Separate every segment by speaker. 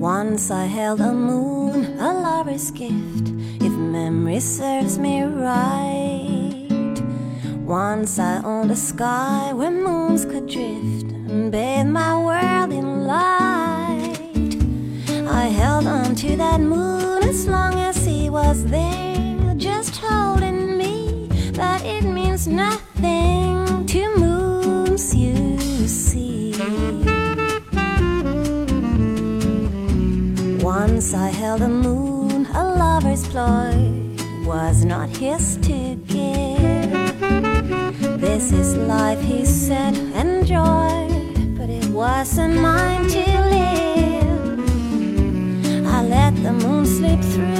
Speaker 1: Once I held a moon, a lover's gift, if memory serves me right. Once I owned a sky where moons could drift and bathe my world in light. I held on to that moon as long as he was there, nothing to you see. Once I held a moon, a lover's ploy was not his to give. This is life, he said, enjoy, but it wasn't mine to live. I let the moon slip through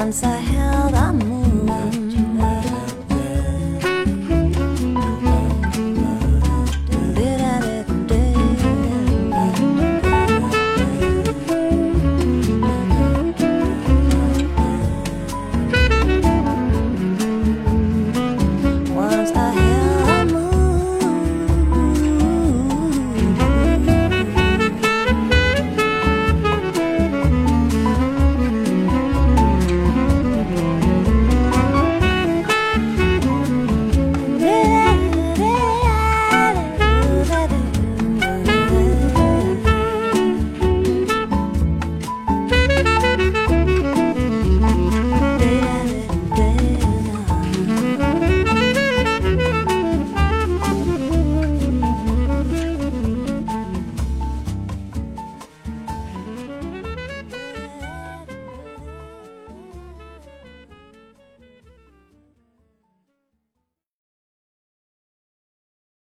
Speaker 1: once I held